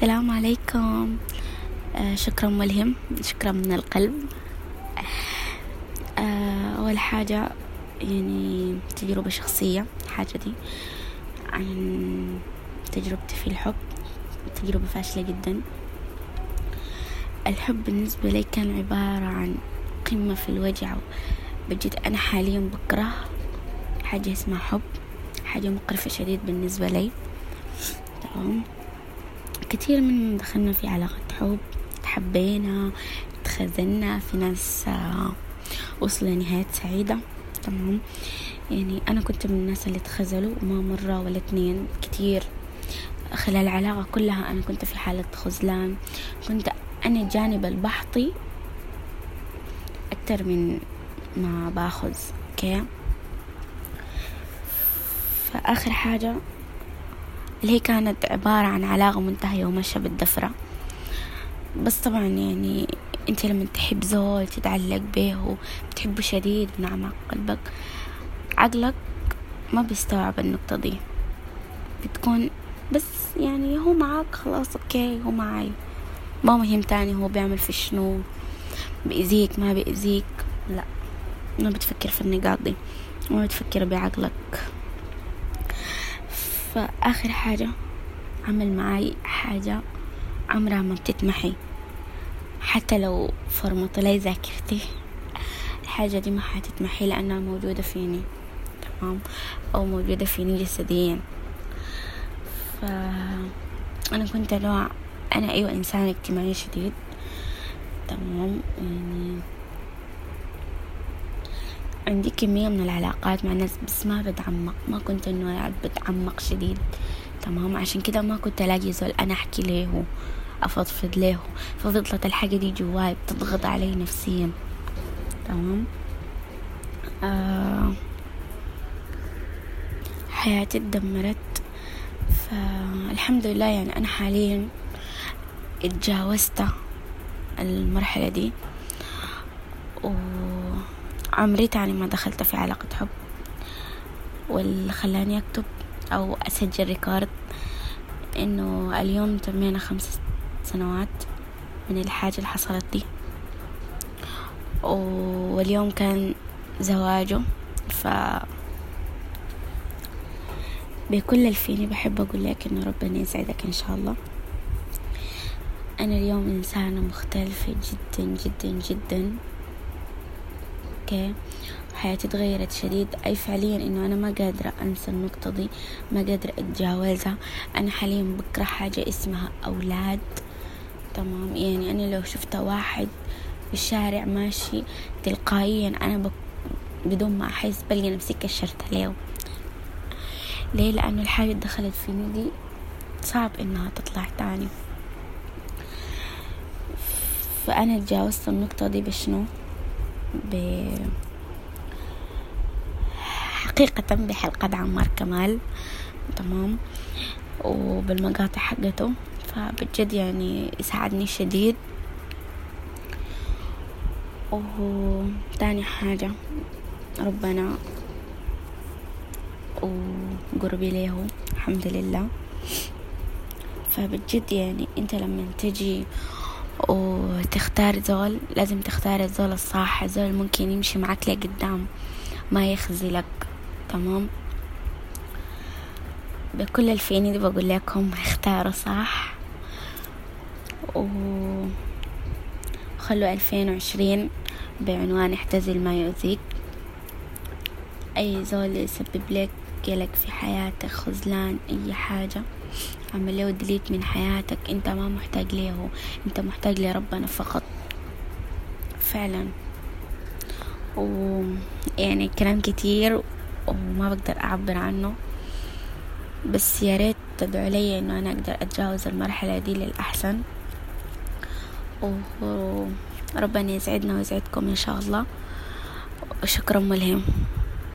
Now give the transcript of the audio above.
السلام عليكم. آه شكرا ملهم شكرا من القلب. آه أول حاجة يعني تجربة شخصية حاجة دي عن تجربتي في الحب. تجربة فاشلة جدا. الحب بالنسبة لي كان عبارة عن قمة في الوجع. بجد أنا حاليا بكره حاجة اسمها حب حاجة مقرفة شديد بالنسبة لي. تمام؟ كثير من دخلنا في علاقة حب تحبينا تخزنا في ناس آه، وصلوا لنهاية سعيدة. تمام؟ يعني أنا كنت من الناس اللي تخزلوا ما مرة ولا اثنين كتير. خلال العلاقة كلها أنا كنت في حالة خذلان. كنت أنا جانب البحطي أكتر من ما باخذ okay؟ فآخر حاجة اللي هي كانت عبارة عن علاقة منتهية ومشى بالدفرة. بس طبعا يعني أنت لما تحب زول تتعلق به وبتحبه شديد من أعماق قلبك عقلك ما بيستوعب النقطة دي. بتكون بس يعني هو معاك خلاص okay هو معاي. ما مهم تاني هو بيعمل في شنو. بيأذيك ما بيأذيك. لا ما بتفكر في النقاط دي. ما بتفكر بعقلك. فآخر حاجة عمل معاي حاجة عمرها ما بتتمحي. حتى لو فرمت لي ذاكرتي الحاجة دي ما حتتمحي لأنها موجودة فيني تمام؟ أو موجودة فيني جسديا. فأنا كنت نوع أنا أيوة إنسان اجتماعي شديد تمام؟ يعني عندي كمية من العلاقات مع الناس بس ما بتعمق ما كنت إنه بتعمق شديد. تمام؟ عشان كده ما كنت ألاقي زول أنا أحكي له أفضفض له. ففضلت الحاجة دي جواي بتضغط علي نفسيا. تمام؟ آه. حياتي اتدمرت. فالحمد لله يعني أنا حاليا اتجاوزت المرحلة دي. عمري تاني ما دخلت في علاقة حب. واللي خلاني أكتب أو أسجل ريكورد إنه اليوم تمينا خمس سنوات من الحاجة اللي حصلت دي واليوم كان زواجه ف بكل الفيني بحب أقول لك إنه ربنا يسعدك إن شاء الله. أنا اليوم إنسانة مختلفة جدا جدا جدا. أوكي حياتي تغيرت شديد. أي فعليا إنه أنا ما قادرة أنسى النقطة دي ما قادرة أتجاوزها. أنا حاليا بكره حاجة اسمها أولاد. تمام؟ يعني أنا لو شفت واحد في الشارع ماشي تلقائيا أنا بك بدون ما أحس بلقى نفسي كشرت له ليه؟ لأنه الحاجة دخلت فيني دي صعب إنها تطلع تاني. فأنا تجاوزت النقطة دي بشنو؟ ب حقيقة بحلقة عمار كمال. تمام؟ وبالمقاطع حقته. فبجد يعني يساعدني شديد. وتاني حاجة ربنا وقربي له الحمد لله. فبجد يعني أنت لما تجي وتختار زول لازم تختار الزول الصح. الزول ممكن يمشي معك لقدام ما يخزلك تمام؟ بكل الفيني دي بقول لكم اختاروا صح. و خلوا ألفين وعشرين بعنوان احتزل ما يؤذيك. أي زول يسبب لك قلق في حياتك خذلان أي حاجة. اعمل له من حياتك أنت ما محتاج ليه أنت محتاج لربنا فقط. فعلا. ويعني كلام كتير وما بقدر أعبر عنه. بس يا ريت تدعو لي إنه أنا أقدر أتجاوز المرحلة دي للأحسن. وربنا يسعدنا ويسعدكم إن شاء الله. وشكرا ملهم.